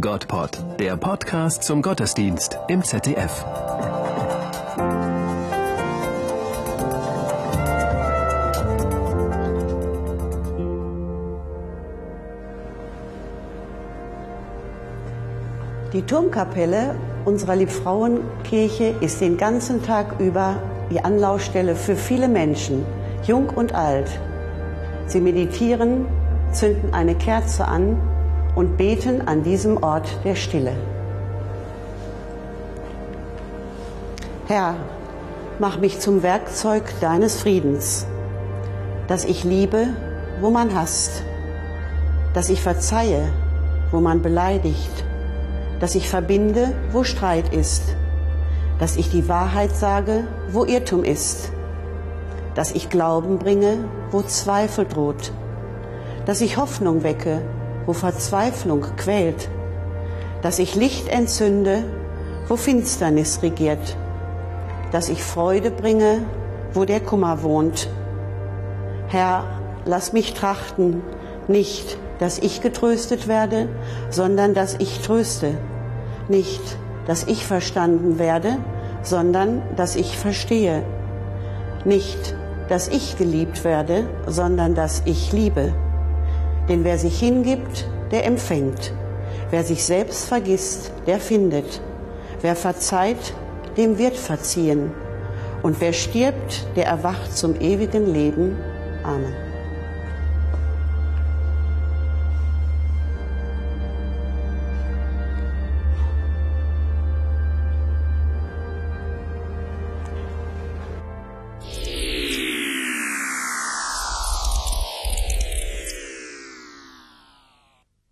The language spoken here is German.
Gottpod, der Podcast zum Gottesdienst im ZDF. Die Turmkapelle unserer Liebfrauenkirche ist den ganzen Tag über die Anlaufstelle für viele Menschen, jung und alt. Sie meditieren, zünden eine Kerze an und beten an diesem Ort der Stille. Herr, mach mich zum Werkzeug deines Friedens, dass ich liebe, wo man hasst, dass ich verzeihe, wo man beleidigt, dass ich verbinde, wo Streit ist, dass ich die Wahrheit sage, wo Irrtum ist, dass ich Glauben bringe, wo Zweifel droht, dass ich Hoffnung wecke, wo Verzweiflung quält, dass ich Licht entzünde, wo Finsternis regiert, dass ich Freude bringe, wo der Kummer wohnt. Herr, lass mich trachten, nicht, dass ich getröstet werde, sondern dass ich tröste, nicht, dass ich verstanden werde, sondern dass ich verstehe, nicht, dass ich geliebt werde, sondern dass ich liebe. Denn wer sich hingibt, der empfängt. Wer sich selbst vergisst, der findet. Wer verzeiht, dem wird verziehen. Und wer stirbt, der erwacht zum ewigen Leben. Amen.